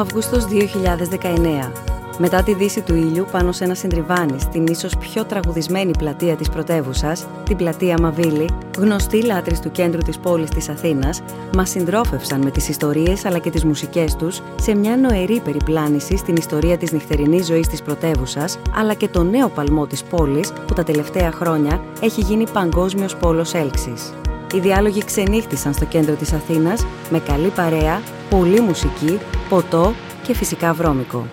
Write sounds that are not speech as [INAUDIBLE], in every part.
Αύγουστος 2019. Μετά τη δύση του ήλιου πάνω σε ένα συντριβάνι στην ίσως πιο τραγουδισμένη πλατεία της πρωτεύουσας, την πλατεία Μαβίλη, γνωστοί λάτρεις του κέντρου της πόλης της Αθήνας μας συντρόφευσαν με τις ιστορίες αλλά και τις μουσικές τους σε μια νοερή περιπλάνηση στην ιστορία της νυχτερινής ζωής της πρωτεύουσας, αλλά και το νέο παλμό της πόλης που τα τελευταία χρόνια έχει γίνει παγκόσμιος πόλος έλξης. Οι διάλογοι ξενύχτησαν στο κέντρο της Αθήνας με καλή παρέα, πολλή μουσική, ποτό και φυσικά βρώμικο.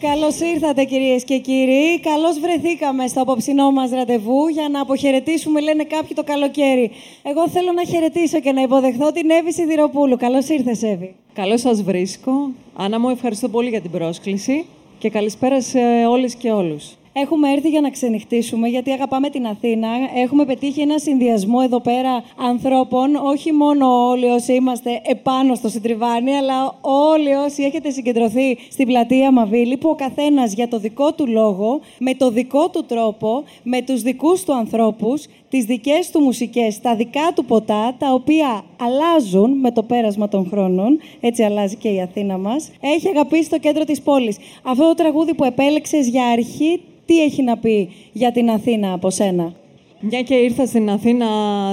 Καλώς ήρθατε κυρίες και κύριοι. Καλώς βρεθήκαμε στο απόψινό μας ραντεβού για να αποχαιρετήσουμε, λένε κάποιοι, το καλοκαίρι. Εγώ θέλω να χαιρετήσω και να υποδεχθώ την Εύη Σιδηροπούλου. Καλώς ήρθες, Εύη. Καλώς σας βρίσκω. Άννα μου, ευχαριστώ πολύ για την πρόσκληση και καλησπέρα σε όλες και όλους. Έχουμε έρθει για να ξενυχτήσουμε, γιατί αγαπάμε την Αθήνα. Έχουμε πετύχει ένα συνδυασμό εδώ πέρα ανθρώπων, όχι μόνο όλοι όσοι είμαστε επάνω στο συντριβάνι, αλλά όλοι όσοι έχετε συγκεντρωθεί στην πλατεία Μαβίλη, που ο καθένας για το δικό του λόγο, με το δικό του τρόπο, με τους δικούς του ανθρώπους, τις δικές του μουσικές, τα δικά του ποτά, τα οποία αλλάζουν με το πέρασμα των χρόνων. Έτσι αλλάζει και η Αθήνα μας. Έχει αγαπήσει το κέντρο της πόλης. Αυτό το τραγούδι που επέλεξες για αρχή, τι έχει να πει για την Αθήνα από σένα; Μια και ήρθα στην Αθήνα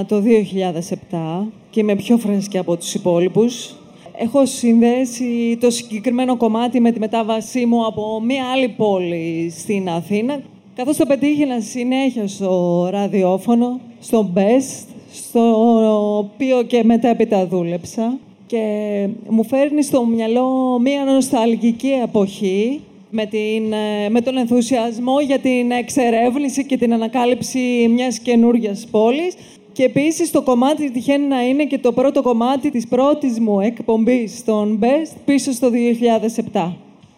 το 2007 και είμαι πιο φρέσκη από τους υπόλοιπους. Έχω συνδέσει το συγκεκριμένο κομμάτι με τη μετάβασή μου από μια άλλη πόλη στην Αθήνα, καθώς το πετύχαινα συνέχεια στο ραδιόφωνο, στο Best, στο οποίο και μετέπειτα δούλεψα. Και μου φέρνει στο μυαλό μια νοσταλγική εποχή με, την, ε, με τον ενθουσιασμό για την εξερεύνηση και την ανακάλυψη μιας καινούργιας πόλης. Και επίσης το κομμάτι τυχαίνει να είναι και το πρώτο κομμάτι της πρώτης μου εκπομπής στον Best πίσω στο 2007.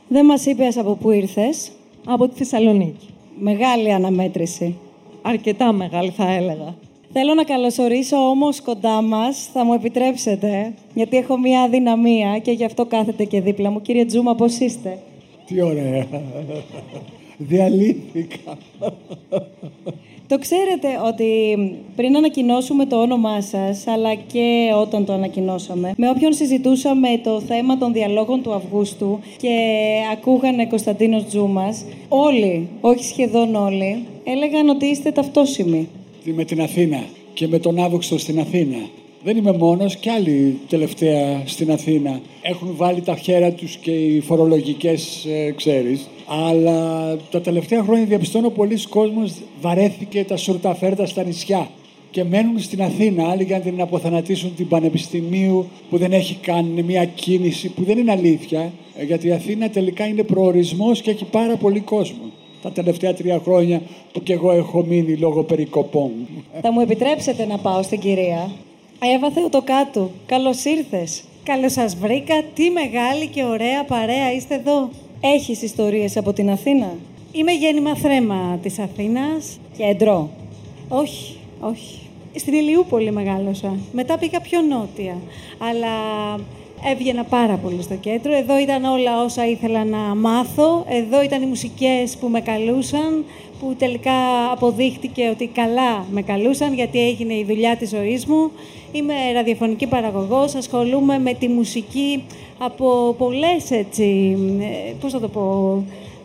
Δεν μας είπες από πού ήρθες. Από τη Θεσσαλονίκη. Μεγάλη αναμέτρηση. Αρκετά μεγάλη θα έλεγα. Θέλω να καλωσορίσω όμως κοντά μας, θα μου επιτρέψετε, γιατί έχω μια αδυναμία και γι' αυτό κάθεται και δίπλα μου. Κύριε Τζούμα, πώς είστε; Τι ωραία. Διαλύθηκα. Το ξέρετε ότι πριν ανακοινώσουμε το όνομά σας, αλλά και όταν το ανακοινώσαμε, με όποιον συζητούσαμε το θέμα των διαλόγων του Αυγούστου και ακούγανε Κωνσταντίνος Τζούμας, όλοι, όχι σχεδόν όλοι, έλεγαν ότι είστε ταυτόσιμοι. Με την Αθήνα και με τον Αύγουστο στην Αθήνα. Δεν είμαι μόνος και άλλοι τελευταία στην Αθήνα έχουν βάλει τα χέρια τους και οι φορολογικές, ε, ξέρεις. Αλλά τα τελευταία χρόνια διαπιστώνω πολλοί κόσμος βαρέθηκε τα σουρταφέρτα στα νησιά και μένουν στην Αθήνα, άλλοι για να την αποθανατήσουν την Πανεπιστημίου που δεν έχει κάνει μια κίνηση που δεν είναι αλήθεια, ε, γιατί η Αθήνα τελικά είναι προορισμός και έχει πάρα πολύ κόσμο. Τα τελευταία τρία χρόνια που και εγώ έχω μείνει λόγω περικοπών. Θα μου επιτρέψετε να πάω στην κυρία; Εύα κάτω. Καλώς ήρθες. Καλώς σας βρήκα. Τι μεγάλη και ωραία παρέα είστε εδώ. Έχεις ιστορίες από την Αθήνα; Είμαι γέννημα θρέμα της Αθήνας. Κέντρο. Όχι, όχι. Στην Ηλιούπολη μεγάλωσα. Μετά πήγα πιο νότια. Αλλά έβγαινα πάρα πολύ στο κέντρο. Εδώ ήταν όλα όσα ήθελα να μάθω. Εδώ ήταν οι μουσικές που με καλούσαν, που τελικά αποδείχτηκε ότι καλά με καλούσαν, γιατί έγινε η δουλειά της ζωής μου. Είμαι ραδιοφωνική παραγωγός, ασχολούμαι με τη μουσική από πολλές, έτσι, ε, πώς θα το πω,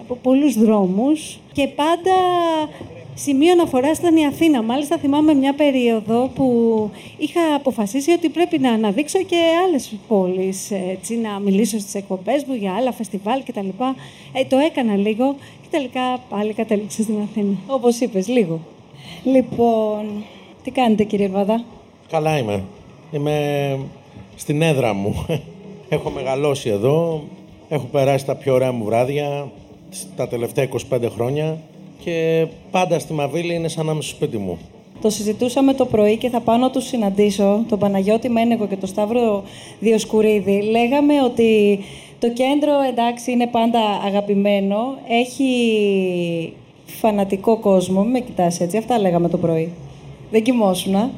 από πολλούς δρόμους και πάντα σημείο αναφοράς ήταν η Αθήνα. Μάλιστα θυμάμαι μια περίοδο που είχα αποφασίσει ότι πρέπει να αναδείξω και άλλες πόλεις, έτσι, να μιλήσω στις εκπομπές μου για άλλα φεστιβάλ κτλ. Ε, το έκανα λίγο και τελικά πάλι κατέληξα στην Αθήνα. Όπως είπες, λίγο. Λοιπόν, τι κάνετε κύριε Βαδά; Καλά είμαι. Είμαι στην έδρα μου. [LAUGHS] Έχω μεγαλώσει εδώ. Έχω περάσει τα πιο ωραία μου βράδια τα τελευταία 25 χρόνια και πάντα στη Μαβίλη είναι σαν να είμαι στο σπίτι μου. Το συζητούσαμε το πρωί και θα πάω να τους συναντήσω, τον Παναγιώτη Μένεγο και τον Σταύρο Διοσκουρίδη. Λέγαμε ότι το κέντρο, εντάξει, είναι πάντα αγαπημένο. Έχει φανατικό κόσμο. Μην με κοιτάς έτσι. Αυτά λέγαμε το πρωί. Δεν κοιμόσουνα.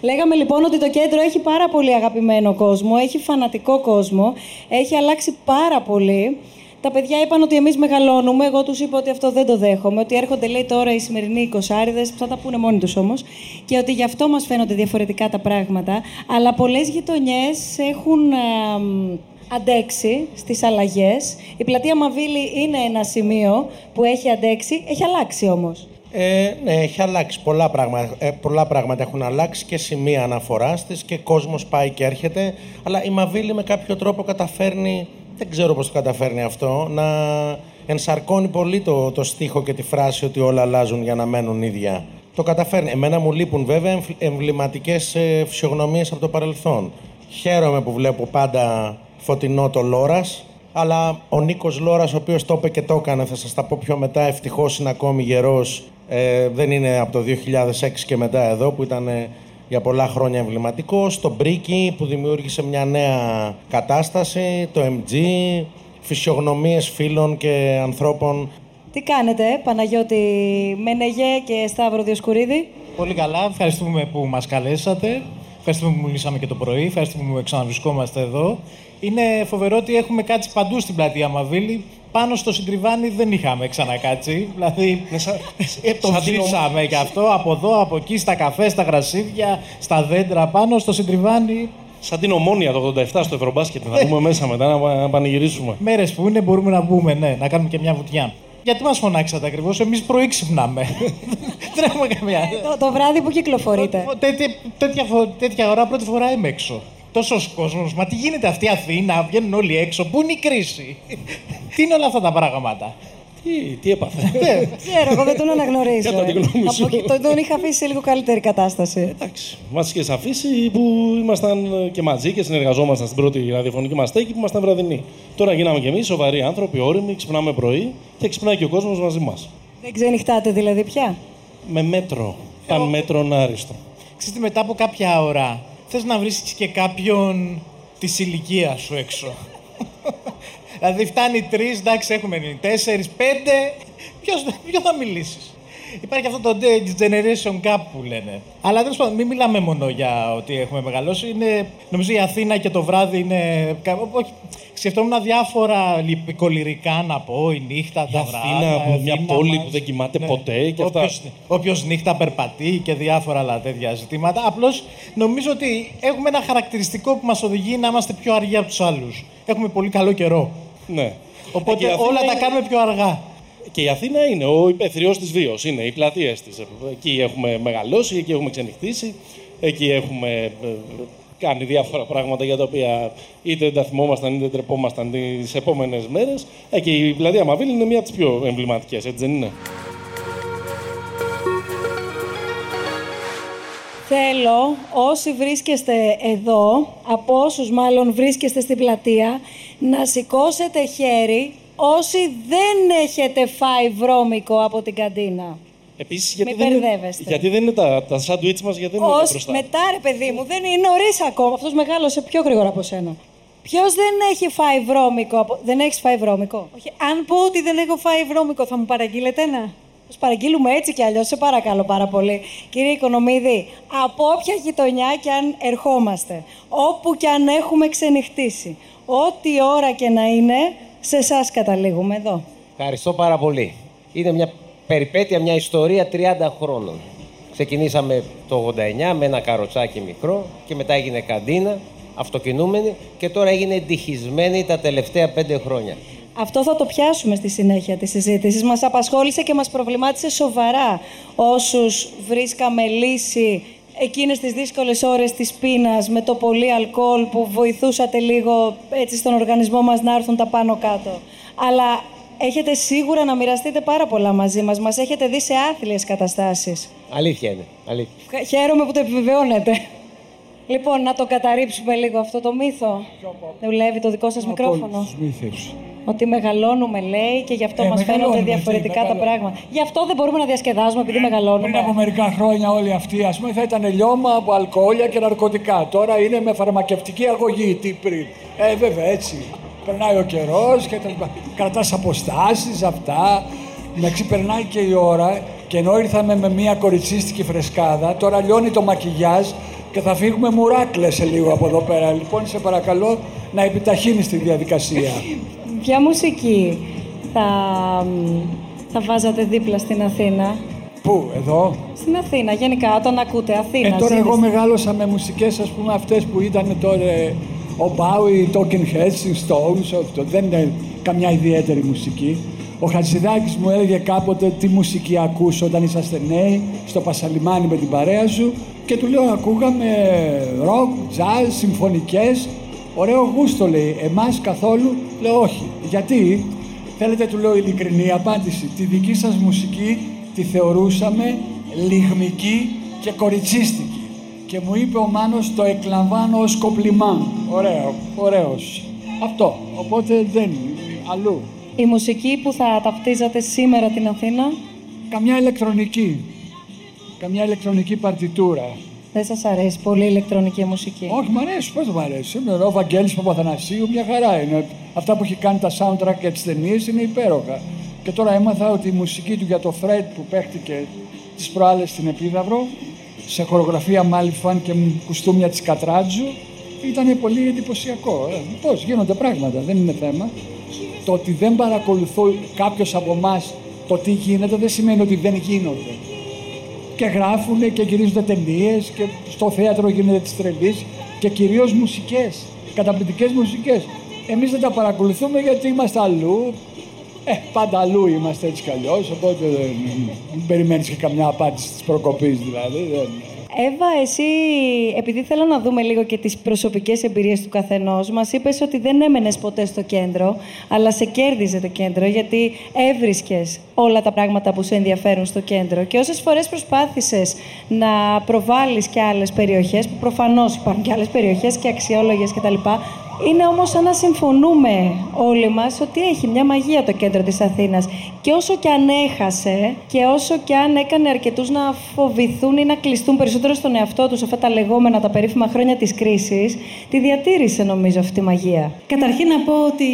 Λέγαμε λοιπόν ότι το κέντρο έχει πάρα πολύ αγαπημένο κόσμο, έχει φανατικό κόσμο, έχει αλλάξει πάρα πολύ. Τα παιδιά είπαν ότι εμείς μεγαλώνουμε. Εγώ τους είπα ότι αυτό δεν το δέχομαι. Ότι έρχονται, λέει, τώρα οι σημερινοί εικοσάριδες, θα τα πούνε μόνοι τους όμως. Και ότι γι' αυτό μας φαίνονται διαφορετικά τα πράγματα. Αλλά πολλές γειτονιές έχουν. Ε, αντέξει στις αλλαγές. Η πλατεία Μαβίλη είναι ένα σημείο που έχει αντέξει, έχει αλλάξει όμως. Ε, ναι, έχει αλλάξει. Πολλά πράγματα, ε, πολλά πράγματα έχουν αλλάξει και σημεία αναφοράς της και κόσμος πάει και έρχεται. Αλλά η Μαβίλη με κάποιο τρόπο καταφέρνει, δεν ξέρω πώς το καταφέρνει αυτό, να ενσαρκώνει πολύ το, το στίχο και τη φράση ότι όλα αλλάζουν για να μένουν ίδια. Το καταφέρνει. Εμένα μου λείπουν βέβαια εμβληματικές ε, φυσιογνωμίες από το παρελθόν. Χαίρομαι που βλέπω πάντα φωτεινό το Λόρας. Αλλά ο Νίκος Λόρας, ο οποίος το είπε και το έκανε, θα σας τα πω πιο μετά. Ευτυχώς είναι ακόμη γερός. Ε, δεν είναι από το 2006 και μετά εδώ που ήταν ε, για πολλά χρόνια εμβληματικό. Το Μπρίκι που δημιούργησε μια νέα κατάσταση. Το MG. Φυσιογνωμίες φίλων και ανθρώπων. Τι κάνετε, Παναγιώτη Μένεγε και Σταύρο Διοσκουρίδη; Πολύ καλά. Ευχαριστούμε που μας καλέσατε. Ευχαριστούμε που μιλήσαμε και το πρωί. Ευχαριστούμε που ξαναβρισκόμαστε εδώ. Είναι φοβερό ότι έχουμε κάτσει παντού στην πλατεία Μαβίλη. Πάνω στο συντριβάνι δεν είχαμε ξανακάτσει. Δηλαδή, ε, το ψήσαμε και αυτό από εδώ, από εκεί, στα καφέ, στα γρασίδια, στα δέντρα πάνω στο συντριβάνι. Σαν την ομόνια το 87 στο Ευρωμπάσκετ. Θα μπούμε μέσα μετά να πανηγυρίσουμε. Μέρε που είναι μπορούμε να μπούμε, ναι, να κάνουμε και μια βουτιά. Γιατί μα φωνάξατε ακριβώ, εμεί πρωί ξυπνάμε. Δεν έχουμε καμία. Το, το βράδυ που κυκλοφορείτε. Τέτοια, τέτοια, τέτοια ώρα πρώτη φορά είμαι έξω. Τόσος κόσμος. Μα τι γίνεται αυτή η Αθήνα, βγαίνουν όλοι έξω. Πού είναι η κρίση; τι είναι όλα αυτά τα πράγματα; Τι, τι έπαθε; Ξέρω, εγώ δεν τον αναγνωρίζω. Κατά τη γνώμη σου. τον, τον είχα αφήσει σε λίγο καλύτερη κατάσταση. Εντάξει. Μας είχες αφήσει που ήμασταν και μαζί και συνεργαζόμασταν στην πρώτη ραδιοφωνική μας στέκη που ήμασταν βραδινοί. Τώρα γίναμε κι εμείς σοβαροί άνθρωποι, όριμοι, ξυπνάμε πρωί και ξυπνάει και ο κόσμος μαζί μας. Δεν ξενυχτάτε δηλαδή πια; Με μέτρο. Παν μέτρο άριστο. Ξέρετε, μετά από κάποια ώρα θες να βρίσκεις και κάποιον της ηλικίας σου έξω. [LAUGHS] δηλαδή φτάνει τρεις, εντάξει, έχουμε τέσσερις, πέντε. Ποιος θα μιλήσεις; Υπάρχει αυτό το generation gap που λένε. Αλλά τέλος πάντων, μην μιλάμε μόνο για ότι έχουμε μεγαλώσει. Είναι, νομίζω η Αθήνα και το βράδυ είναι. Όχι, σκεφτόμουν διάφορα λυπικολυρικά να πω. Η νύχτα, τα βράδια. Αθήνα, μια πόλη που δεν κοιμάται ναι. ποτέ και αυτά. Όποιο νύχτα περπατεί και διάφορα άλλα τέτοια ζητήματα. Απλώς νομίζω ότι έχουμε ένα χαρακτηριστικό που μας οδηγεί να είμαστε πιο αργοί από τους άλλους. Έχουμε πολύ καλό καιρό. Ναι. Οπότε όλα τα κάνουμε πιο αργά. Και η Αθήνα είναι ο υπεθριός της βίο, είναι οι πλατείες της. Εκεί έχουμε μεγαλώσει, εκεί έχουμε ξενυχτήσει, εκεί έχουμε ε, κάνει διάφορα πράγματα για τα οποία είτε δεν τα θυμόμασταν είτε τρεπόμασταν τις επόμενες μέρες. Ε, και η πλατεία Μαβίλη είναι μία από τις πιο εμβληματικές, έτσι δεν είναι; Θέλω όσοι βρίσκεστε εδώ, από όσους μάλλον βρίσκεστε στην πλατεία, να σηκώσετε χέρι όσοι δεν έχετε φάει βρώμικο από την καντίνα. Επίσης, γιατί, δεν είναι, γιατί δεν είναι τα, τα σάντουιτς μας, γιατί δεν είναι μπροστά; μετά ρε παιδί μου, δεν είναι νωρίς ακόμα. Αυτός μεγάλωσε πιο γρήγορα από σένα. Ποιος δεν έχει φάει βρώμικο. Από... Δεν έχεις φάει βρώμικο; Όχι. Αν πω ότι δεν έχω φάει βρώμικο, θα μου παραγγείλετε ένα; Θα παραγγείλουμε έτσι κι αλλιώς. Σε παρακαλώ πάρα πολύ. Κύριε Οικονομίδη, από όποια γειτονιά κι αν ερχόμαστε, όπου κι αν έχουμε ξενυχτήσει, ό,τι ώρα και να είναι, σε εσάς καταλήγουμε εδώ. Ευχαριστώ πάρα πολύ. Είναι μια περιπέτεια, μια ιστορία 30 χρόνων. Ξεκινήσαμε το 89 με ένα καροτσάκι μικρό και μετά έγινε καντίνα, αυτοκινούμενη και τώρα έγινε εντυχισμένη τα τελευταία πέντε χρόνια. Αυτό θα το πιάσουμε στη συνέχεια της συζήτησης. Μας απασχόλησε και μας προβλημάτισε σοβαρά όσους βρίσκαμε λύση εκείνες τις δύσκολες ώρες της πείνας με το πολύ αλκοόλ που βοηθούσατε λίγο έτσι στον οργανισμό μας να έρθουν τα πάνω κάτω. Αλλά έχετε σίγουρα να μοιραστείτε πάρα πολλά μαζί μας. Μας έχετε δει σε άθλιες καταστάσεις. Αλήθεια είναι. Αλήθεια. Χαίρομαι που το επιβεβαιώνετε. Λοιπόν, να το καταρρύψουμε λίγο αυτό το μύθο. Δουλεύει το δικό σας μικρόφωνο. Ότι μεγαλώνουμε, λέει, και γι' αυτό ε, μας φαίνονται διαφορετικά τα πράγματα. Γι' αυτό δεν μπορούμε να διασκεδάζουμε, επειδή μεγαλώνουμε. Πριν από μερικά χρόνια, όλοι αυτοί ας πούμε, θα ήταν λιώμα από αλκοόλια και ναρκωτικά. Τώρα είναι με φαρμακευτική αγωγή. Τι πριν. Ε, βέβαια, έτσι. Περνάει ο καιρός και κρατάς αποστάσεις, αυτά. Εντάξει, περνάει και η ώρα και ενώ ήρθαμε με μια κοριτσίστικη φρεσκάδα, τώρα λιώνει το μακιγιάζ και θα φύγουμε μουράκλες σε λίγο από εδώ πέρα. Λοιπόν, σε παρακαλώ να επιταχύνεις τη διαδικασία. Ποια μουσική θα, θα βάζατε δίπλα στην Αθήνα; Πού, εδώ; Στην Αθήνα, γενικά, όταν ακούτε Αθήνα. Ε, τώρα ζείτε εγώ στη- μεγάλωσα με μουσικές, ας πούμε, αυτές που ήταν τώρα ο Bowie, Talking Heads, οι Stones, αυτό. δεν είναι καμιά ιδιαίτερη μουσική. Ο Χατζηδάκης μου έλεγε κάποτε τι μουσική ακούς όταν είσαστε νέοι, στο Πασαλιμάνι με την παρέα σου και του λέω ακούγαμε ροκ, jazz, συμφωνικές, ωραίο γούστο λέει, εμάς καθόλου, λέω όχι. Γιατί, θέλετε του λέω ειλικρινή απάντηση, τη δική σας μουσική τη θεωρούσαμε λιγμική και κοριτσίστικη. Και μου είπε ο Μάνος το εκλαμβάνω ως κοπλιμάν. Ωραίο, ωραίος. Αυτό. Οπότε δεν, αλλού. Η μουσική που θα ταυτίζατε σήμερα την Αθήνα, Καμιά ηλεκτρονική. Καμιά ηλεκτρονική παρτιτούρα. Δεν σας αρέσει πολύ η ηλεκτρονική μουσική; Όχι, μ' αρέσει, πώς δεν μ' αρέσει; Είναι ο Βαγγέλης Παπαθανασίου, μια χαρά είναι. Αυτά που έχει κάνει τα soundtrack για τις ταινίες είναι υπέροχα. Και τώρα έμαθα ότι η μουσική του για το Fred που παίχτηκε τις προάλλες στην Επίδαυρο, σε χορογραφία Μάλιφαν και κουστούμια της Κατράτζου, ήταν πολύ εντυπωσιακό. Ε, πώς γίνονται πράγματα, δεν είναι θέμα. Το ότι δεν παρακολουθώ κάποιος από εμάς το τι γίνεται δεν σημαίνει ότι δεν γίνονται και γράφουν και γυρίζονται ταινίες και στο θέατρο γίνεται τη τρελής και κυρίως μουσικές. Καταπληκτικές μουσικές. Εμείς δεν τα παρακολουθούμε γιατί είμαστε αλλού. Ε, πάντα αλλού είμαστε έτσι κι αλλιώς. Οπότε δεν, δεν περιμένεις και καμιά απάντηση της προκοπής δηλαδή. Δεν. Εύα, εσύ, επειδή θέλω να δούμε λίγο και τις προσωπικές εμπειρίες του καθενός, μας είπες ότι δεν έμενες ποτέ στο κέντρο, αλλά σε κέρδιζε το κέντρο, γιατί έβρισκες όλα τα πράγματα που σε ενδιαφέρουν στο κέντρο. Και όσες φορές προσπάθησες να προβάλλεις και άλλες περιοχές, που προφανώς υπάρχουν και άλλες περιοχές και αξιόλογες κτλ., είναι όμως σαν να συμφωνούμε όλοι μας ότι έχει μια μαγεία το κέντρο της Αθήνας. Και όσο και αν έχασε και όσο και αν έκανε αρκετούς να φοβηθούν ή να κλειστούν περισσότερο στον εαυτό τους αυτά τα λεγόμενα, τα περίφημα χρόνια της κρίσης, τη διατήρησε νομίζω αυτή τη μαγεία. Καταρχήν να πω ότι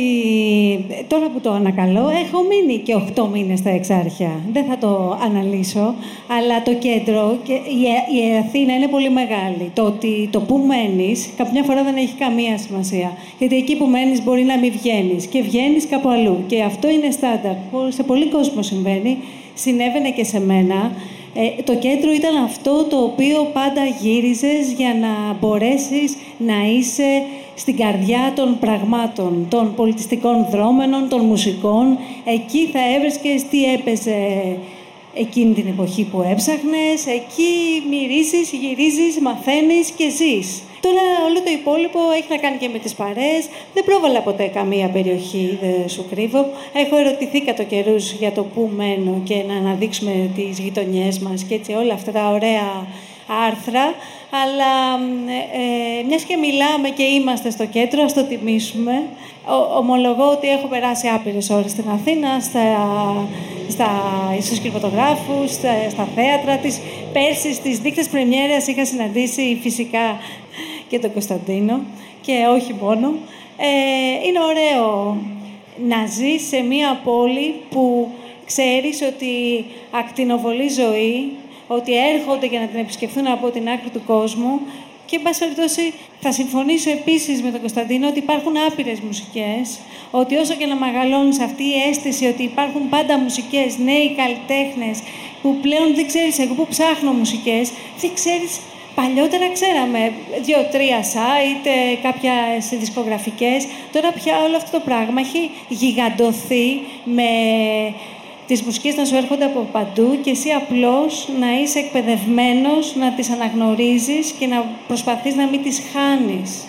ε, τώρα που το ανακαλώ, έχω μείνει και 8 μήνες στα Εξάρχεια. Δεν θα το αναλύσω, αλλά το κέντρο και η, η Αθήνα είναι πολύ μεγάλη. Το ότι το που μένεις, κάποια φορά δεν έχει καμία σημασία. Γιατί εκεί που μένεις μπορεί να μην βγαίνεις και βγαίνεις κάπου αλλού. Και αυτό είναι στάνταρ. Σε πολύ κόσμο συμβαίνει. Συνέβαινε και σε μένα. Ε, το κέντρο ήταν αυτό το οποίο πάντα γύριζες για να μπορέσεις να είσαι στην καρδιά των πραγμάτων, των πολιτιστικών δρόμενων, των μουσικών. Εκεί θα έβρισκες τι έπαιζε εκείνη την εποχή που έψαχνες. Εκεί μυρίζεις, γυρίζεις, μαθαίνεις και ζεις. Τώρα όλο το υπόλοιπο έχει να κάνει και με τις παρέες. Δεν πρόβαλα ποτέ καμία περιοχή, δεν σου κρύβω. Έχω ερωτηθεί κατ' καιρούς για το πού μένω και να αναδείξουμε τις γειτονιές μας και έτσι όλα αυτά τα ωραία άρθρα. Αλλά ε, ε, μιας και μιλάμε και είμαστε στο κέντρο, ας το τιμήσουμε. Ο, ομολογώ ότι έχω περάσει άπειρες ώρες στην Αθήνα, στα, στα, στους κινηματογράφους, στα, στα θέατρα της. Πέρσι στις δείκτες πρεμιέρας είχα συναντήσει φυσικά και τον Κωνσταντίνο και όχι μόνο. Ε, είναι ωραίο να ζεις σε μία πόλη που ξέρεις ότι ακτινοβολεί ζωή, ότι έρχονται για να την επισκεφθούν από την άκρη του κόσμου και, εν πάση περιπτώσει, θα συμφωνήσω επίσης με τον Κωνσταντίνο ότι υπάρχουν άπειρες μουσικές, ότι όσο και να μεγαλώνεις αυτή η αίσθηση ότι υπάρχουν πάντα μουσικές, νέοι καλλιτέχνες, που πλέον δεν ξέρεις εγώ που ψάχνω μουσικές, δεν ξέρεις Παλιότερα ξέραμε δύο-τρία site, κάποιες δισκογραφικές. Τώρα πια όλο αυτό το πράγμα έχει γιγαντωθεί με τις μουσικές να σου έρχονται από παντού και εσύ απλώς να είσαι εκπαιδευμένος, να τις αναγνωρίζεις και να προσπαθείς να μην τις χάνεις.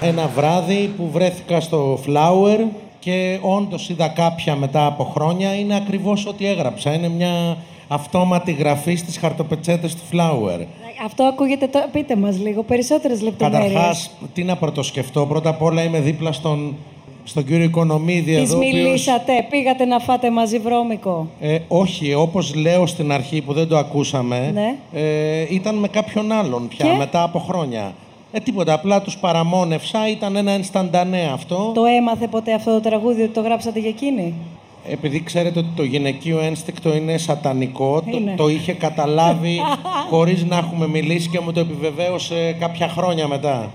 Ένα βράδυ που βρέθηκα στο Flower και όντως είδα κάποια μετά από χρόνια, είναι ακριβώς ό,τι έγραψα. Είναι μια αυτόματη γραφή στις χαρτοπετσέτες του Flower. Αυτό ακούγεται τώρα. Πείτε μας λίγο, περισσότερες λεπτομέρειες. Καταρχάς, τι να πρωτοσκεφτώ. Πρώτα απ' όλα είμαι δίπλα στον, στον κύριο Οικονομίδη Της εδώ. ο οποίος- μιλήσατε, πήγατε να φάτε μαζί βρώμικο. Ε, όχι, όπως λέω στην αρχή που δεν το ακούσαμε, Ναι. ε, ήταν με κάποιον άλλον πια, Και; μετά από χρόνια. Ε, τίποτα, απλά τους παραμόνευσα, ήταν ένα ενσταντανέ αυτό. Το έμαθε ποτέ αυτό το τραγούδι ότι το γράψατε για εκείνη; Επειδή ξέρετε ότι το γυναικείο ένστικτο είναι σατανικό, το, Είναι. το είχε καταλάβει [LAUGHS] χωρίς να έχουμε μιλήσει και μου το επιβεβαίωσε κάποια χρόνια μετά.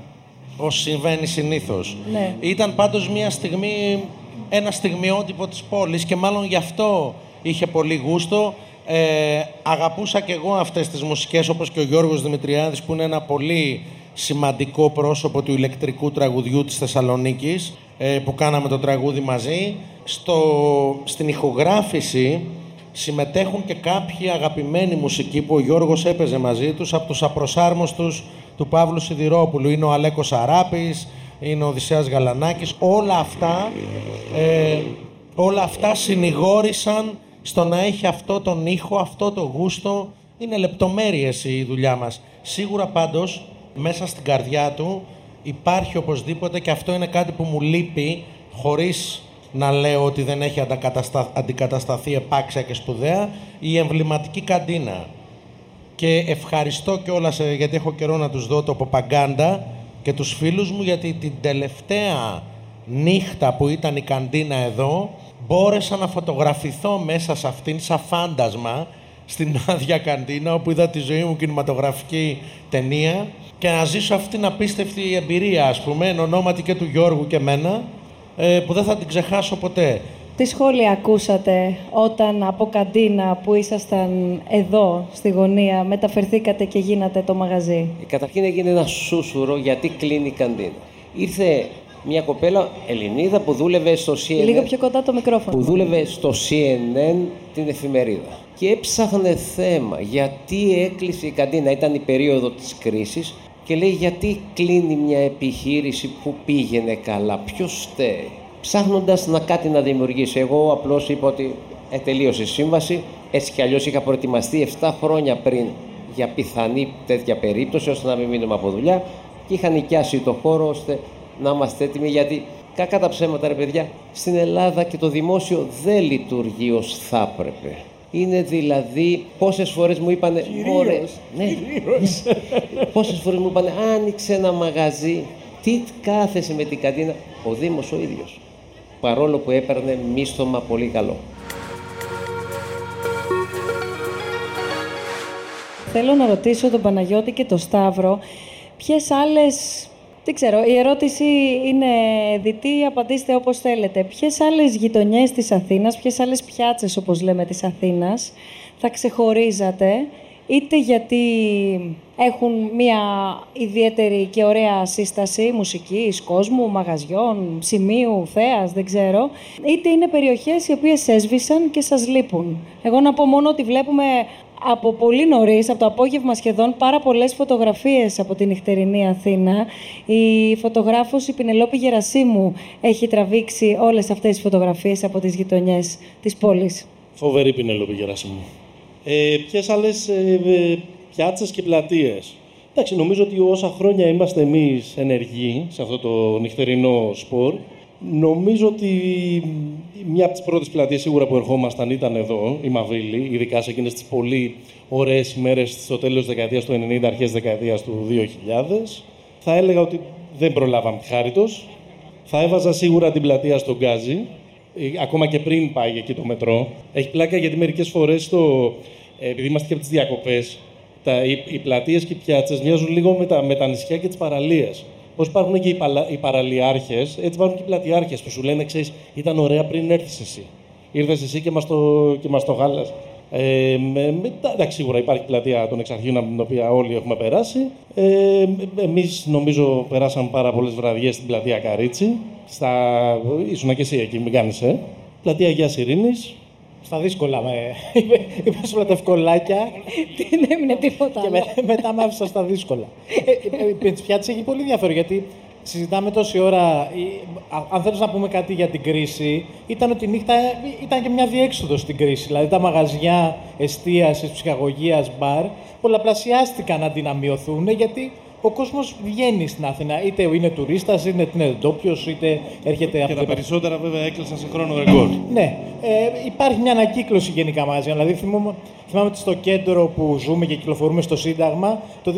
ως συμβαίνει συνήθως. Ναι. Ήταν πάντως μια στιγμή, ένα στιγμιότυπο της πόλης και μάλλον γι' αυτό είχε πολύ γούστο. Ε, αγαπούσα και εγώ αυτές τις μουσικές όπως και ο Γιώργος Δημητριάδης που είναι ένα πολύ σημαντικό πρόσωπο του ηλεκτρικού τραγουδιού της Θεσσαλονίκης ε, που κάναμε το τραγούδι μαζί. Στο, στην ηχογράφηση συμμετέχουν και κάποιοι αγαπημένοι μουσικοί που ο Γιώργος έπαιζε μαζί τους από τους απροσάρμοστους τους Παύλου Σιδηρόπουλου. Είναι ο Αλέκος Αράπης, είναι ο Οδυσσέας Γαλανάκης. Όλα αυτά, ε, όλα αυτά συνηγόρησαν στο να έχει αυτό τον ήχο, αυτό το γούστο. Είναι λεπτομέρειες η δουλειά μας. Σίγουρα πάντως, μέσα στην καρδιά του υπάρχει οπωσδήποτε και αυτό είναι κάτι που μου λείπει χωρίς να λέω ότι δεν έχει αντικατασταθεί επάξια και σπουδαία, η εμβληματική καντίνα. Και ευχαριστώ κιόλας ε, γιατί έχω καιρό να τους δω το Ποπαγκάντα και τους φίλους μου γιατί την τελευταία νύχτα που ήταν η καντίνα εδώ μπόρεσα να φωτογραφηθώ μέσα σε αυτήν σαν φάντασμα στην [LAUGHS] άδεια καντίνα όπου είδα τη ζωή μου κινηματογραφική ταινία και να ζήσω αυτήν την απίστευτη εμπειρία ας πούμε εν ονόματι και του Γιώργου και μένα ε, που δεν θα την ξεχάσω ποτέ. Τι σχόλια ακούσατε όταν από καντίνα που ήσασταν εδώ στη γωνία μεταφερθήκατε και γίνατε το μαγαζί; Καταρχήν έγινε ένα σούσουρο γιατί κλείνει η καντίνα. Ήρθε μια κοπέλα Ελληνίδα που δούλευε στο CNN. Λίγο πιο κοντά το μικρόφωνο. Που δούλευε στο CNN την εφημερίδα. Και έψαχνε θέμα γιατί έκλεισε η καντίνα. Ήταν η περίοδο της κρίσης και λέει γιατί κλείνει μια επιχείρηση που πήγαινε καλά. Ποιος φταίει. Ψάχνοντας να κάτι να δημιουργήσει. Εγώ απλώς είπα ότι ε, τελείωσε η σύμβαση. Έτσι κι αλλιώς είχα προετοιμαστεί 7 χρόνια πριν για πιθανή τέτοια περίπτωση ώστε να μην μείνουμε από δουλειά και είχα νοικιάσει το χώρο ώστε να είμαστε έτοιμοι γιατί κακά τα ψέματα ρε παιδιά στην Ελλάδα και το δημόσιο δεν λειτουργεί ως θα έπρεπε. Είναι δηλαδή πόσες φορές μου είπανε Κυρίως, ναι. [LAUGHS] πόσες φορές μου είπανε άνοιξε ένα μαγαζί τι κάθεσαι με την καντίνα. Ο Δήμος ο ίδιος. Παρόλο που έπαιρνε μίσθωμα πολύ καλό. Θέλω να ρωτήσω τον Παναγιώτη και τον Σταύρο ποιες άλλες δεν ξέρω, η ερώτηση είναι διτή, απαντήστε όπως θέλετε. Ποιες άλλες γειτονιές της Αθήνας, ποιες άλλες πιάτσες, όπως λέμε, της Αθήνας, θα ξεχωρίζατε, είτε γιατί έχουν μια ιδιαίτερη και ωραία σύσταση μουσικής, κόσμου, μαγαζιών, σημείου, θέας, δεν ξέρω, είτε είναι περιοχές οι οποίες έσβησαν και σας λείπουν. Εγώ να πω μόνο ότι βλέπουμε από πολύ νωρίς, από το απόγευμα σχεδόν, πάρα πολλές φωτογραφίες από την νυχτερινή Αθήνα. Η φωτογράφος η Πινελόπη Γερασίμου έχει τραβήξει όλες αυτές τις φωτογραφίες από τις γειτονιές της πόλης. Φοβερή Πινελόπη Γερασίμου. Ε, Ποιες άλλες ε, πιάτσες και πλατείες. Εντάξει, νομίζω ότι όσα χρόνια είμαστε εμείς ενεργοί σε αυτό το νυχτερινό σπορ, Νομίζω ότι μια από τις πρώτες πλατείες σίγουρα που ερχόμασταν ήταν εδώ, η Μαβίλη, ειδικά σε εκείνες τις πολύ ωραίες ημέρες στο τέλος της δεκαετίας του 90, αρχές δεκαετίας του 2000. Θα έλεγα ότι δεν προλάβαμε τη χάριτος. Θα έβαζα σίγουρα την πλατεία στον Γκάζι, ε, ακόμα και πριν πάει εκεί το μετρό. Έχει πλάκα γιατί μερικές φορές, ε, επειδή είμαστε και από τις διακοπές, οι, οι πλατείες και οι πιάτσες μοιάζουν λίγο με τα, με τα νησιά και τις παραλίες. Πώς υπάρχουν και οι, παλα... οι παραλιάρχες, έτσι υπάρχουν και οι πλατιάρχε που σου λένε, ξέρεις, ήταν ωραία πριν έρθεις εσύ. Ήρθες εσύ και μας το, και μας το γάλας. Ε, μετά, εντάξει, σίγουρα υπάρχει πλατεία των εξαρχείων από την οποία όλοι έχουμε περάσει. Ε, Εμείς νομίζω περάσαμε πάρα πολλές βραδιές στην πλατεία Καρίτσι. Στα... Ήσουν και εσύ εκεί, μην κάνεις, ε. Πλατεία Αγίας Ειρήνης, στα δύσκολα. Με... Είπα όλα τα ευκολάκια. Δεν έμεινε τίποτα. Και με, μετά με άφησα στα δύσκολα. ε, ε, πιάτσε έχει πολύ ενδιαφέρον γιατί συζητάμε τόση ώρα. Αν θέλω να πούμε κάτι για την κρίση, ήταν ότι η νύχτα ήταν και μια διέξοδος στην κρίση. Δηλαδή τα μαγαζιά εστίασης, ψυχαγωγίας, μπαρ πολλαπλασιάστηκαν αντί να μειωθούν γιατί ο κόσμος βγαίνει στην Αθήνα. Είτε είναι τουρίστας, είτε είναι ντόπιος, είτε έρχεται και από. Και τα περισσότερα βέβαια έκλεισαν σε χρόνο ρεκόρ. Ναι. Ε, υπάρχει μια ανακύκλωση γενικά μαζί. Δηλαδή θυμάμαι, θυμάμαι ότι στο κέντρο που ζούμε και κυκλοφορούμε στο Σύνταγμα, το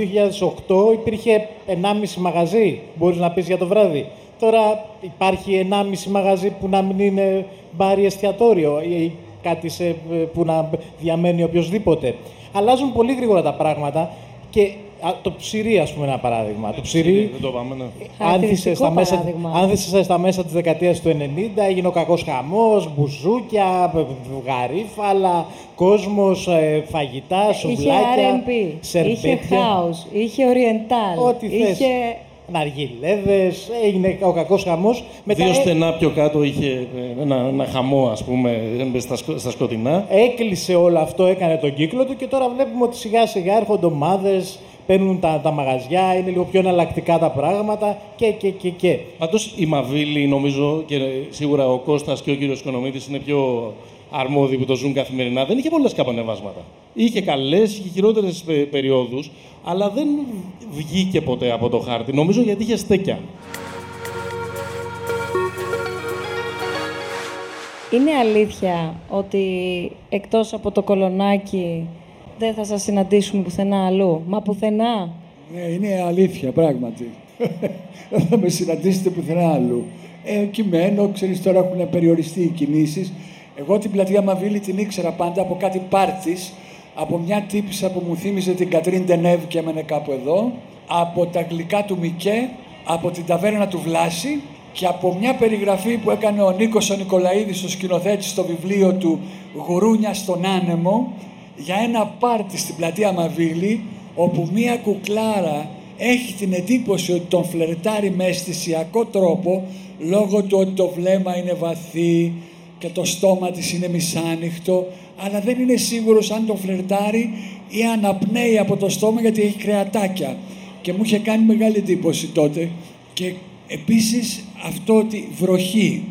2008 υπήρχε 1,5 μαγαζί. Μπορείς να πεις για το βράδυ. Τώρα υπάρχει 1,5 μαγαζί που να μην είναι μπάρι εστιατόριο ή κάτι σε, που να διαμένει οποιοδήποτε. Αλλάζουν πολύ γρήγορα τα πράγματα Και α, το ψυρί, ας πούμε, ένα παράδειγμα. Το ψυρί Δεν το είπαμε, ναι. άνθησε στα, μέσα, παράδειγμα. άνθησε στα μέσα της δεκαετίας του 90, έγινε ο κακός χαμός, μπουζούκια, π- π- γαρίφαλα, κόσμος, ε, φαγητά, Είχε σουβλάκια, R&B, είχε σερμπέτια. house, είχε oriental, Ό,τι θες. είχε... Ναργιλέδες, έγινε ο κακός χαμός. Μετά Δύο ε- στενά πιο κάτω είχε ε, ένα, ένα χαμό, ας πούμε, ε, στα, σκο- στα σκοτεινά. έκλεισε όλο αυτό, έκανε τον κύκλο του και τώρα βλέπουμε ότι σιγά σιγά έρχονται ομάδες, παίρνουν τα, τα μαγαζιά, είναι λίγο πιο εναλλακτικά τα πράγματα και, και, και, και. Πάντως η Μαβίλη, νομίζω, και σίγουρα ο Κώστας και ο κύριος Οικονομίδης είναι πιο αρμόδιοι που το ζουν καθημερινά, δεν είχε πολλά σκαπανεβάσματα. Είχε καλές, είχε χειρότερες περιόδους, αλλά δεν βγήκε ποτέ από το χάρτη. Νομίζω γιατί είχε στέκια. Είναι αλήθεια ότι εκτός από το κολονάκι δεν θα σας συναντήσουμε πουθενά αλλού; Μα πουθενά. Ναι, είναι αλήθεια, πράγματι. [LAUGHS] Δεν θα με συναντήσετε πουθενά άλλου. Ε, κειμένο, ξέρεις, τώρα έχουν περιοριστεί οι κινήσεις. Εγώ την πλατεία Μαβίλη την ήξερα πάντα από κάτι πάρτις, από μια τύπησα που μου θύμιζε την Κατρίν Ντενεύ και έμενε κάπου εδώ, από τα γλυκά του Μικέ, από την ταβέρνα του Βλάση και από μια περιγραφή που έκανε ο Νίκος ο Νικολαίδης, ο σκηνοθέτης, στο βιβλίο του «Γουρούνια στον άνεμο», για ένα πάρτι στην πλατεία Μαβίλη, όπου μία κουκλάρα έχει την εντύπωση ότι τον φλερτάρει με αισθησιακό τρόπο, λόγω του ότι το βλέμμα είναι βαθύ και το στόμα της είναι μισάνοιχτο, αλλά δεν είναι σίγουρος αν τον φλερτάρει ή αναπνέει από το στόμα γιατί έχει κρεατάκια. Και μου είχε κάνει μεγάλη εντύπωση τότε. Και επίσης αυτό ότι βροχή,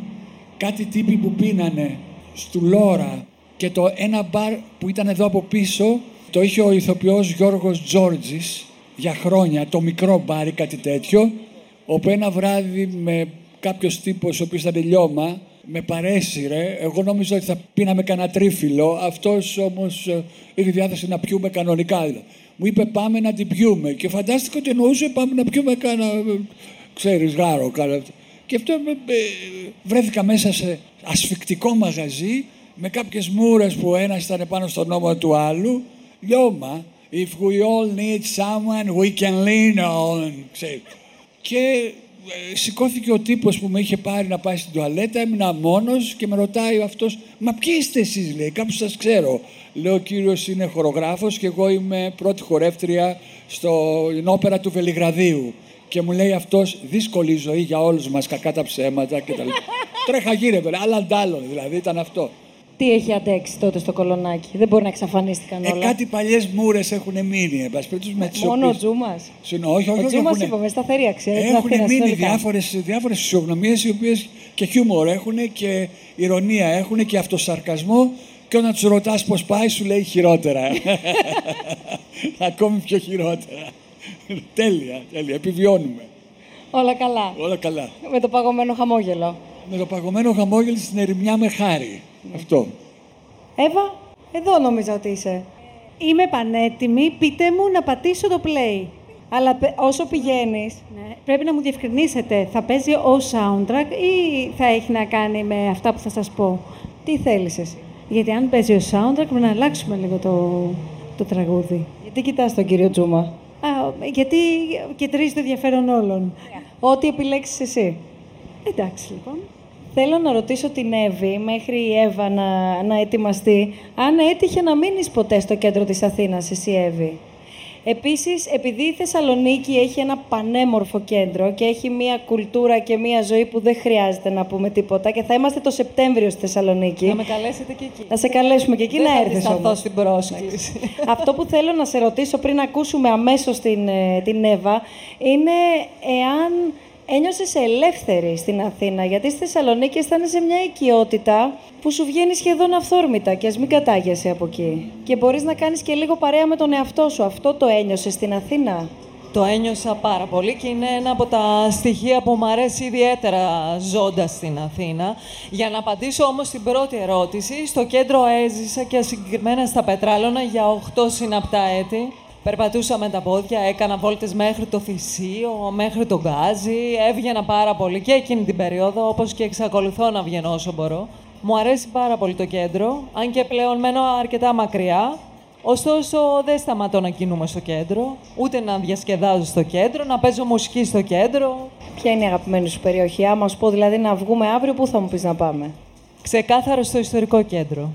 κάτι τύποι που πίνανε στου Λόρα και το ένα μπαρ που ήταν εδώ από πίσω το είχε ο ηθοποιός Γιώργος Τζόρτζης για χρόνια, το μικρό μπαρ ή κάτι τέτοιο όπου ένα βράδυ με κάποιος τύπος ο οποίος ήταν λιώμα με παρέσυρε, εγώ νόμιζα ότι θα πίναμε κανένα τρίφυλλο, αυτός όμως ε, είχε διάθεση να πιούμε κανονικά. Μου είπε πάμε να την πιούμε και φαντάστηκα ότι εννοούσε πάμε να πιούμε κανένα, ε, ξέρεις, γάρο. Κάνα... Και αυτό ε, ε, βρέθηκα μέσα σε ασφικτικό μαγαζί με κάποιες μούρες που ο ένας ήταν πάνω στον νόμο του άλλου. Λιώμα. If we all need someone we can lean on. Ξέρεις. Και ε, σηκώθηκε ο τύπος που με είχε πάρει να πάει στην τουαλέτα, έμεινα μόνος και με ρωτάει αυτός «Μα ποιοι είστε εσείς» λέει, κάπου σας ξέρω. Λέω ο κύριος είναι χορογράφος και εγώ είμαι πρώτη χορεύτρια στην όπερα του Βελιγραδίου. Και μου λέει αυτός δύσκολη ζωή για όλους μας, κακά τα ψέματα και τα λοιπά. [LAUGHS] Τρέχα γύρευε, άλλα αντάλλων δηλαδή ήταν αυτό. Τι έχει αντέξει τότε στο κολονάκι; Δεν μπορεί να εξαφανίστηκαν Ε, όλα. κάτι παλιές μούρες έχουν μείνει, εν πάση περιπτώσει, με τις Μόνο ο οποίες- Τζούμας. Συν- όχι, όχι, Ο όχι, Τζούμας έχουνε- είπαμε, σταθερή αξία. την Έχουν Αθήνα μείνει συνολικά. διάφορες, διάφορες φυσιογνωμίες οι οποίες και χιούμορ έχουν και ηρωνία έχουν και αυτοσαρκασμό και όταν τους ρωτάς πώς πάει σου λέει χειρότερα. [LAUGHS] [LAUGHS] Ακόμη πιο χειρότερα. [LAUGHS] τέλεια, τέλεια. Επιβιώνουμε. Όλα καλά. Όλα καλά. Με το παγωμένο χαμόγελο. Με το παγωμένο χαμόγελο στην ερημιά με χάρη. Αυτό. Εύα, εδώ νόμιζα ότι είσαι. Είμαι πανέτοιμη, πείτε μου να πατήσω το play. Αλλά πε- όσο πηγαίνεις, Ναι, πρέπει να μου διευκρινίσετε, θα παίζει ο soundtrack ή θα έχει να κάνει με αυτά που θα σας πω; τι θέλεις εσύ; Γιατί αν παίζει ο soundtrack πρέπει να αλλάξουμε λίγο το, το τραγούδι. Γιατί κοιτάς τον κύριο Τζούμα; Α, γιατί κεντρίζει το ενδιαφέρον όλων. Ό,τι επιλέξεις εσύ. Εντάξει λοιπόν. Θέλω να ρωτήσω την Εύη, μέχρι η Εύα να, να ετοιμαστεί, αν έτυχε να μείνεις ποτέ στο κέντρο της Αθήνας, εσύ Εύη. Επίσης, επειδή η Θεσσαλονίκη έχει ένα πανέμορφο κέντρο και έχει μία κουλτούρα και μία ζωή που δεν χρειάζεται να πούμε τίποτα και θα είμαστε το Σεπτέμβριο στη Θεσσαλονίκη. Να με καλέσετε και εκεί. Θα σε καλέσουμε και εκεί Δεν να θα έρθεις αντισταθώ όμως. στην πρόσκληση. Αυτό που θέλω να σε ρωτήσω πριν ακούσουμε αμέσως την, ε, την Εύα είναι εάν ένιωσες ελεύθερη στην Αθήνα, γιατί στη Θεσσαλονίκη αισθάνεσαι μια οικειότητα που σου βγαίνει σχεδόν αυθόρμητα και ας μην κατάγεσαι από εκεί. Και μπορείς να κάνεις και λίγο παρέα με τον εαυτό σου. Αυτό το ένιωσες στην Αθήνα; Το ένιωσα πάρα πολύ και είναι ένα από τα στοιχεία που μου αρέσει ιδιαίτερα ζώντας στην Αθήνα. Για να απαντήσω όμως στην πρώτη ερώτηση, στο κέντρο έζησα και συγκεκριμένα στα Πετράλωνα για 8 συναπτά έτη. Περπατούσα με τα πόδια, έκανα βόλτες μέχρι το Θησίο, μέχρι το Γκάζι, έβγαινα πάρα πολύ και εκείνη την περίοδο, όπως και εξακολουθώ να βγαίνω όσο μπορώ. Μου αρέσει πάρα πολύ το κέντρο, αν και πλέον μένω αρκετά μακριά, Ωστόσο, δεν σταματώ να κινούμε στο κέντρο, ούτε να διασκεδάζω στο κέντρο, να παίζω μουσική στο κέντρο. Ποια είναι η αγαπημένη σου περιοχή, άμα σου πω δηλαδή να βγούμε αύριο, πού θα μου πεις να πάμε; Ξεκάθαρο στο ιστορικό κέντρο.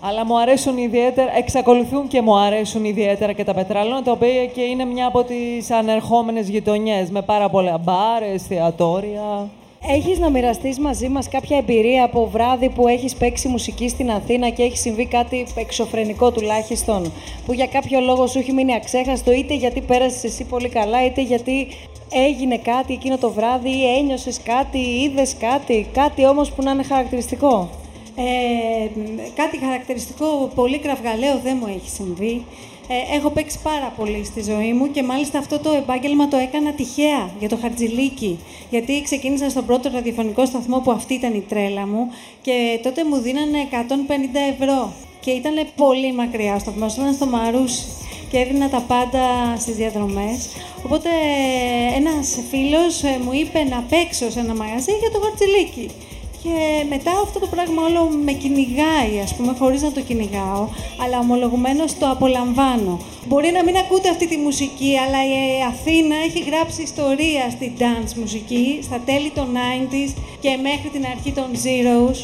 Αλλά μου αρέσουν ιδιαίτερα, εξακολουθούν και μου αρέσουν ιδιαίτερα και τα πετράλαινα, τα οποία και είναι μια από τις ανερχόμενες γειτονιές, με πάρα πολλά μπάρ, εστιατόρια. Έχεις να μοιραστείς μαζί μας κάποια εμπειρία από βράδυ που έχεις παίξει μουσική στην Αθήνα και έχει συμβεί κάτι εξωφρενικό τουλάχιστον, που για κάποιο λόγο σου έχει μείνει αξέχαστο, είτε γιατί πέρασες εσύ πολύ καλά, είτε γιατί έγινε κάτι εκείνο το βράδυ ή ένιωσες κάτι ή είδες κάτι, κάτι όμως που να είναι χαρακτηριστικό; Ε, κάτι χαρακτηριστικό, πολύ κραυγαλαίο δεν μου έχει συμβεί. Ε, έχω παίξει πάρα πολύ στη ζωή μου και μάλιστα αυτό το επάγγελμα το έκανα τυχαία για το χαρτζιλίκι. Γιατί ξεκίνησα στον πρώτο ραδιοφωνικό σταθμό που αυτή ήταν η τρέλα μου και τότε μου δίνανε 150 ευρώ. Και ήταν πολύ μακριά ο σταθμό, ήταν στο Μαρούσι και έδινα τα πάντα στις διαδρομές. Οπότε ένας φίλος ε, μου είπε να παίξω σε ένα μαγαζί για το χαρτζιλίκι. Και μετά αυτό το πράγμα όλο με κυνηγάει, ας πούμε, χωρίς να το κυνηγάω, αλλά ομολογουμένως το απολαμβάνω. Μπορεί να μην ακούτε αυτή τη μουσική, αλλά η Αθήνα έχει γράψει ιστορία στη dance μουσική, στα τέλη των 90s και μέχρι την αρχή των Zeros.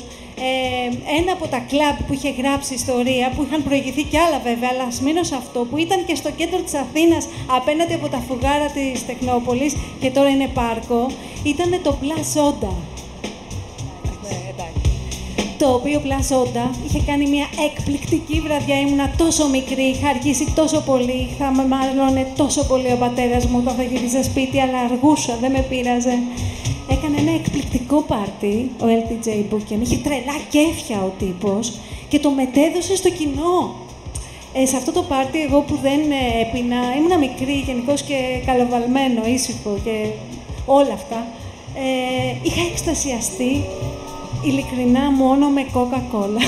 Ε, ένα από τα κλαμπ που είχε γράψει ιστορία, που είχαν προηγηθεί κι άλλα βέβαια, αλλά ας μείνω σε αυτό, που ήταν και στο κέντρο της Αθήνας, απέναντι από τα φουγάρα της Τεχνόπολης και τώρα είναι πάρκο, ήταν το Plus Soda το οποίο πλασόντα είχε κάνει μια εκπληκτική βραδιά. Ήμουνα τόσο μικρή, είχα αργήσει τόσο πολύ. Θα με μάλλον τόσο πολύ ο πατέρας μου όταν θα γύριζα σπίτι, αλλά αργούσα, δεν με πείραζε. Έκανε ένα εκπληκτικό πάρτι ο LTJ Booken. Είχε τρελά κέφια ο τύπος και το μετέδωσε στο κοινό. Ε, σε αυτό το πάρτι, εγώ που δεν ε, έπινα, ήμουνα μικρή γενικώς και καλοβαλμένο, ήσυχο και όλα αυτά. Ε, είχα εκστασιαστεί ειλικρινά μόνο με κόκα-κόλα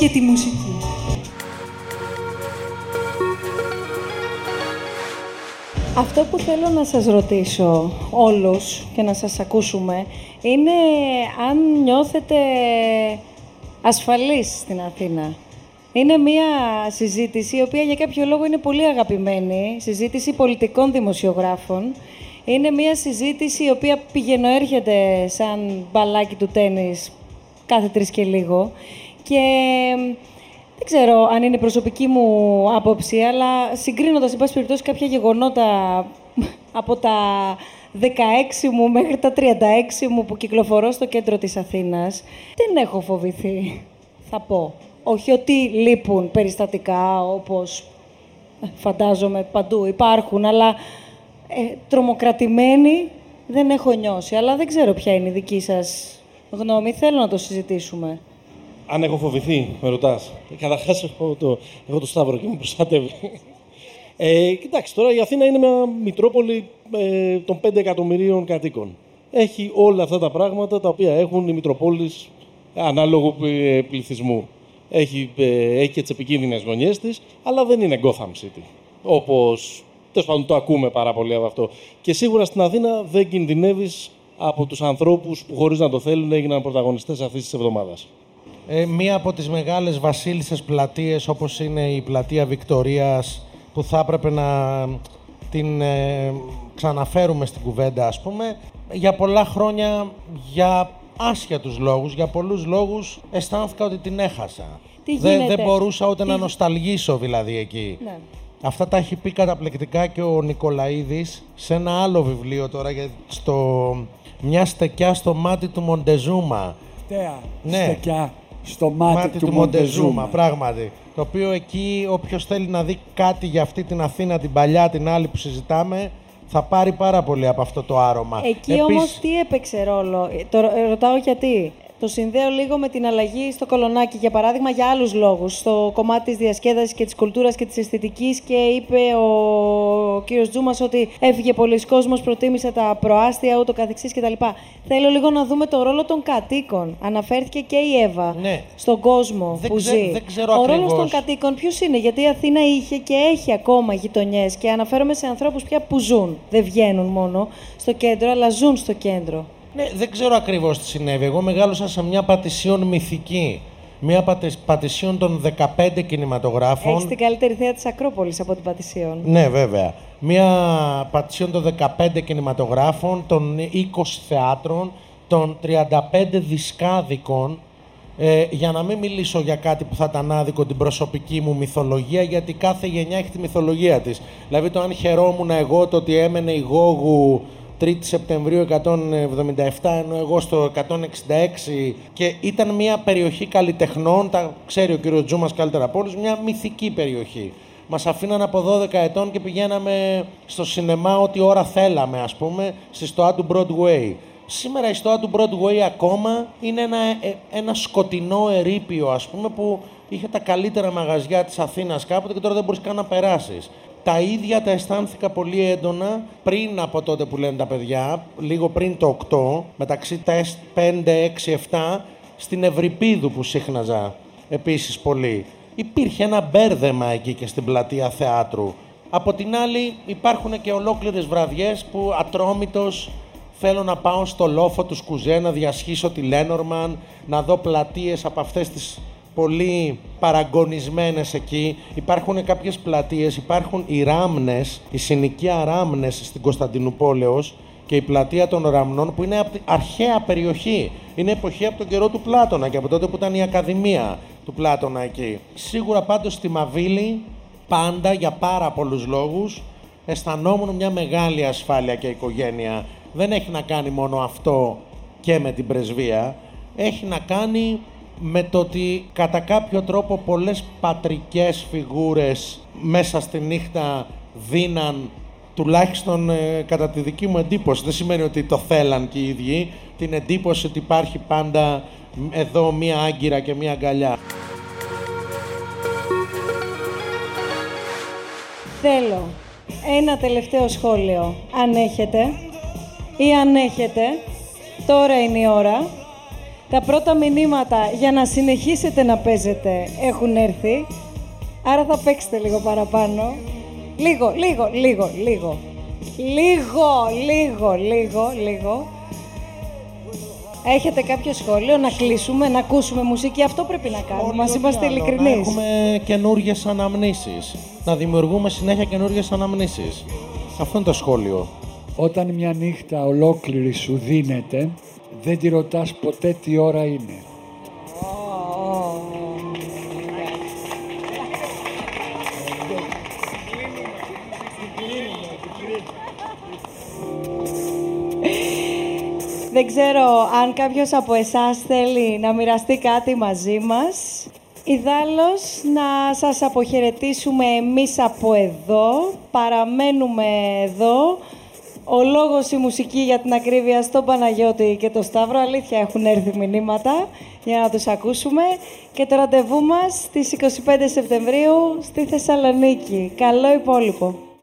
και τη μουσική. Αυτό που θέλω να σας ρωτήσω όλους και να σας ακούσουμε είναι αν νιώθετε ασφαλείς στην Αθήνα. Είναι μια συζήτηση η οποία για κάποιο λόγο είναι πολύ αγαπημένη, συζήτηση πολιτικών δημοσιογράφων είναι μια συζήτηση η οποία πηγαίνω έρχεται σαν μπαλάκι του τέννις κάθε τρεις και λίγο. Και δεν ξέρω αν είναι προσωπική μου άποψη, αλλά συγκρίνοντας, εν πάση περιπτώσει, κάποια γεγονότα από τα 16 μου μέχρι τα 36 μου που κυκλοφορώ στο κέντρο της Αθήνας, δεν έχω φοβηθεί, θα πω. Όχι ότι λείπουν περιστατικά, όπως φαντάζομαι παντού υπάρχουν, αλλά ε, τρομοκρατημένη δεν έχω νιώσει, αλλά δεν ξέρω ποια είναι η δική σας γνώμη. Θέλω να το συζητήσουμε. Αν έχω φοβηθεί, με ρωτάς. Καταρχάς, έχω το, έχω το Σταύρο και μου προστατεύει. Ε, κοιτάξτε, τώρα η Αθήνα είναι μια μητρόπολη ε, των 5 εκατομμυρίων κατοίκων. Έχει όλα αυτά τα πράγματα τα οποία έχουν οι Μητροπόλεις ανάλογου ε, πληθυσμού. Έχει, ε, έχει και τις επικίνδυνες γωνιές της, αλλά δεν είναι Gotham City. Όπως Τέλος πάντων, το ακούμε πάρα πολύ από αυτό. Και σίγουρα στην Αθήνα δεν κινδυνεύεις από τους ανθρώπους που χωρίς να το θέλουν έγιναν πρωταγωνιστές αυτής της εβδομάδας. Ε, μία από τις μεγάλες βασίλισσες πλατείες όπως είναι η πλατεία Βικτορίας που θα έπρεπε να την ε, ξαναφέρουμε στην κουβέντα ας πούμε για πολλά χρόνια για άσχετους λόγους, για πολλούς λόγους αισθάνθηκα ότι την έχασα. δεν, δεν μπορούσα ούτε να νοσταλγήσω δηλαδή εκεί. Ναι. Αυτά τα έχει πει καταπληκτικά και ο Νικολαίδης σε ένα άλλο βιβλίο τώρα, στο «Μια στεκιά στο μάτι του Μοντεζούμα». Στέα, ναι. στεκιά στο μάτι, του, του Μοντεζούμα. Πράγματι. Το οποίο εκεί όποιος θέλει να δει κάτι για αυτή την Αθήνα, την παλιά, την άλλη που συζητάμε, θα πάρει πάρα πολύ από αυτό το άρωμα. Εκεί Επίσης... όμως τι έπαιξε ρόλο, ε, το ρωτάω γιατί. Το συνδέω λίγο με την αλλαγή στο κολονάκι, για παράδειγμα, για άλλους λόγους. Στο κομμάτι της διασκέδασης και της κουλτούρας και της αισθητικής και είπε ο κύριος Τζούμας ότι έφυγε πολλοίς κόσμος, προτίμησε τα προάστια, ούτω καθεξής κτλ. Θέλω λίγο να δούμε το ρόλο των κατοίκων. Αναφέρθηκε και η Εύα ναι. στον κόσμο δεν που ζει. Δεν ξέρω ο ρόλος των κατοίκων ποιος είναι, γιατί η Αθήνα είχε και έχει ακόμα γειτονιές και αναφέρομαι σε ανθρώπους πια που ζουν. Δεν βγαίνουν μόνο στο κέντρο, αλλά ζουν στο κέντρο. Ναι, δεν ξέρω ακριβώς τι συνέβη. Εγώ μεγάλωσα σε μια πατησίων μυθική. Μία πατησίων των 15 κινηματογράφων. Έχεις την καλύτερη θέα της Ακρόπολης από την πατησίων. Ναι, βέβαια. Μία πατησίων των 15 κινηματογράφων, των 20 θεάτρων, των 35 δισκάδικων, ε, για να μην μιλήσω για κάτι που θα ήταν άδικο την προσωπική μου μυθολογία, γιατί κάθε γενιά έχει τη μυθολογία της. Δηλαδή το αν χαιρόμουν εγώ το ότι έμενε η Γόγου 3η Σεπτεμβρίου 177, ενώ εγώ στο 166 και ήταν μια περιοχή καλλιτεχνών, τα ξέρει ο κύριος Τζούμας καλύτερα από όλους, μια μυθική περιοχή. Μας αφήναν από 12 ετών και πηγαίναμε στο σινεμά ό,τι ώρα θέλαμε, ας πούμε, στη στοά του Broadway. Σήμερα η στοά του Broadway ακόμα είναι ένα, ε, ένα σκοτεινό ερείπιο, ας πούμε, που είχε τα καλύτερα μαγαζιά της Αθήνας κάποτε και τώρα δεν μπορείς καν να περάσεις. Τα ίδια τα αισθάνθηκα πολύ έντονα πριν από τότε που λένε τα παιδιά, λίγο πριν το 8, μεταξύ τα 5, 6, 7, στην Ευρυπίδου που σύχναζα επίσης πολύ. Υπήρχε ένα μπέρδεμα εκεί και στην πλατεία θεάτρου. Από την άλλη υπάρχουν και ολόκληρες βραδιές που ατρόμητος θέλω να πάω στο λόφο τους Σκουζέ, να διασχίσω τη Λένορμαν, να δω πλατείες από αυτές τις πολύ παραγωνισμένες εκεί. Υπάρχουν κάποιες πλατείες, υπάρχουν οι Ράμνες, η συνοικία Ράμνες στην Κωνσταντινούπολεως και η πλατεία των Ραμνών που είναι αρχαία περιοχή. Είναι εποχή από τον καιρό του Πλάτωνα και από τότε που ήταν η Ακαδημία του Πλάτωνα εκεί. Σίγουρα πάντως στη Μαβίλη πάντα για πάρα πολλούς λόγους αισθανόμουν μια μεγάλη ασφάλεια και οικογένεια. Δεν έχει να κάνει μόνο αυτό και με την πρεσβεία. Έχει να κάνει με το ότι κατά κάποιο τρόπο πολλές πατρικές φιγούρες μέσα στη νύχτα δίναν τουλάχιστον ε, κατά τη δική μου εντύπωση, δεν σημαίνει ότι το θέλαν και οι ίδιοι, την εντύπωση ότι υπάρχει πάντα εδώ μία άγκυρα και μία αγκαλιά. Θέλω ένα τελευταίο σχόλιο, αν έχετε, ή αν έχετε, τώρα είναι η ώρα, τα πρώτα μηνύματα για να συνεχίσετε να παίζετε έχουν έρθει. Άρα θα παίξετε λίγο παραπάνω. Λίγο, λίγο, λίγο, λίγο. Λίγο, λίγο, λίγο, λίγο. Έχετε κάποιο σχόλιο, να κλείσουμε, να ακούσουμε μουσική; Αυτό πρέπει να κάνουμε. Μας είμαστε ειλικρινεί. Να έχουμε καινούργιες αναμνήσεις. Να δημιουργούμε συνέχεια καινούργιες αναμνήσεις. Αυτό είναι το σχόλιο. Όταν μια νύχτα ολόκληρη σου δίνεται, δεν τη ρωτάς ποτέ τι ώρα είναι. Δεν ξέρω αν κάποιος από εσάς θέλει να μοιραστεί κάτι μαζί μας. Ιδάλλως να σας αποχαιρετήσουμε εμείς από εδώ. Παραμένουμε εδώ. Ο λόγος, η μουσική για την ακρίβεια στον Παναγιώτη και το Σταύρο. Αλήθεια έχουν έρθει μηνύματα για να τους ακούσουμε. Και το ραντεβού μας στις 25 Σεπτεμβρίου στη Θεσσαλονίκη. Καλό υπόλοιπο.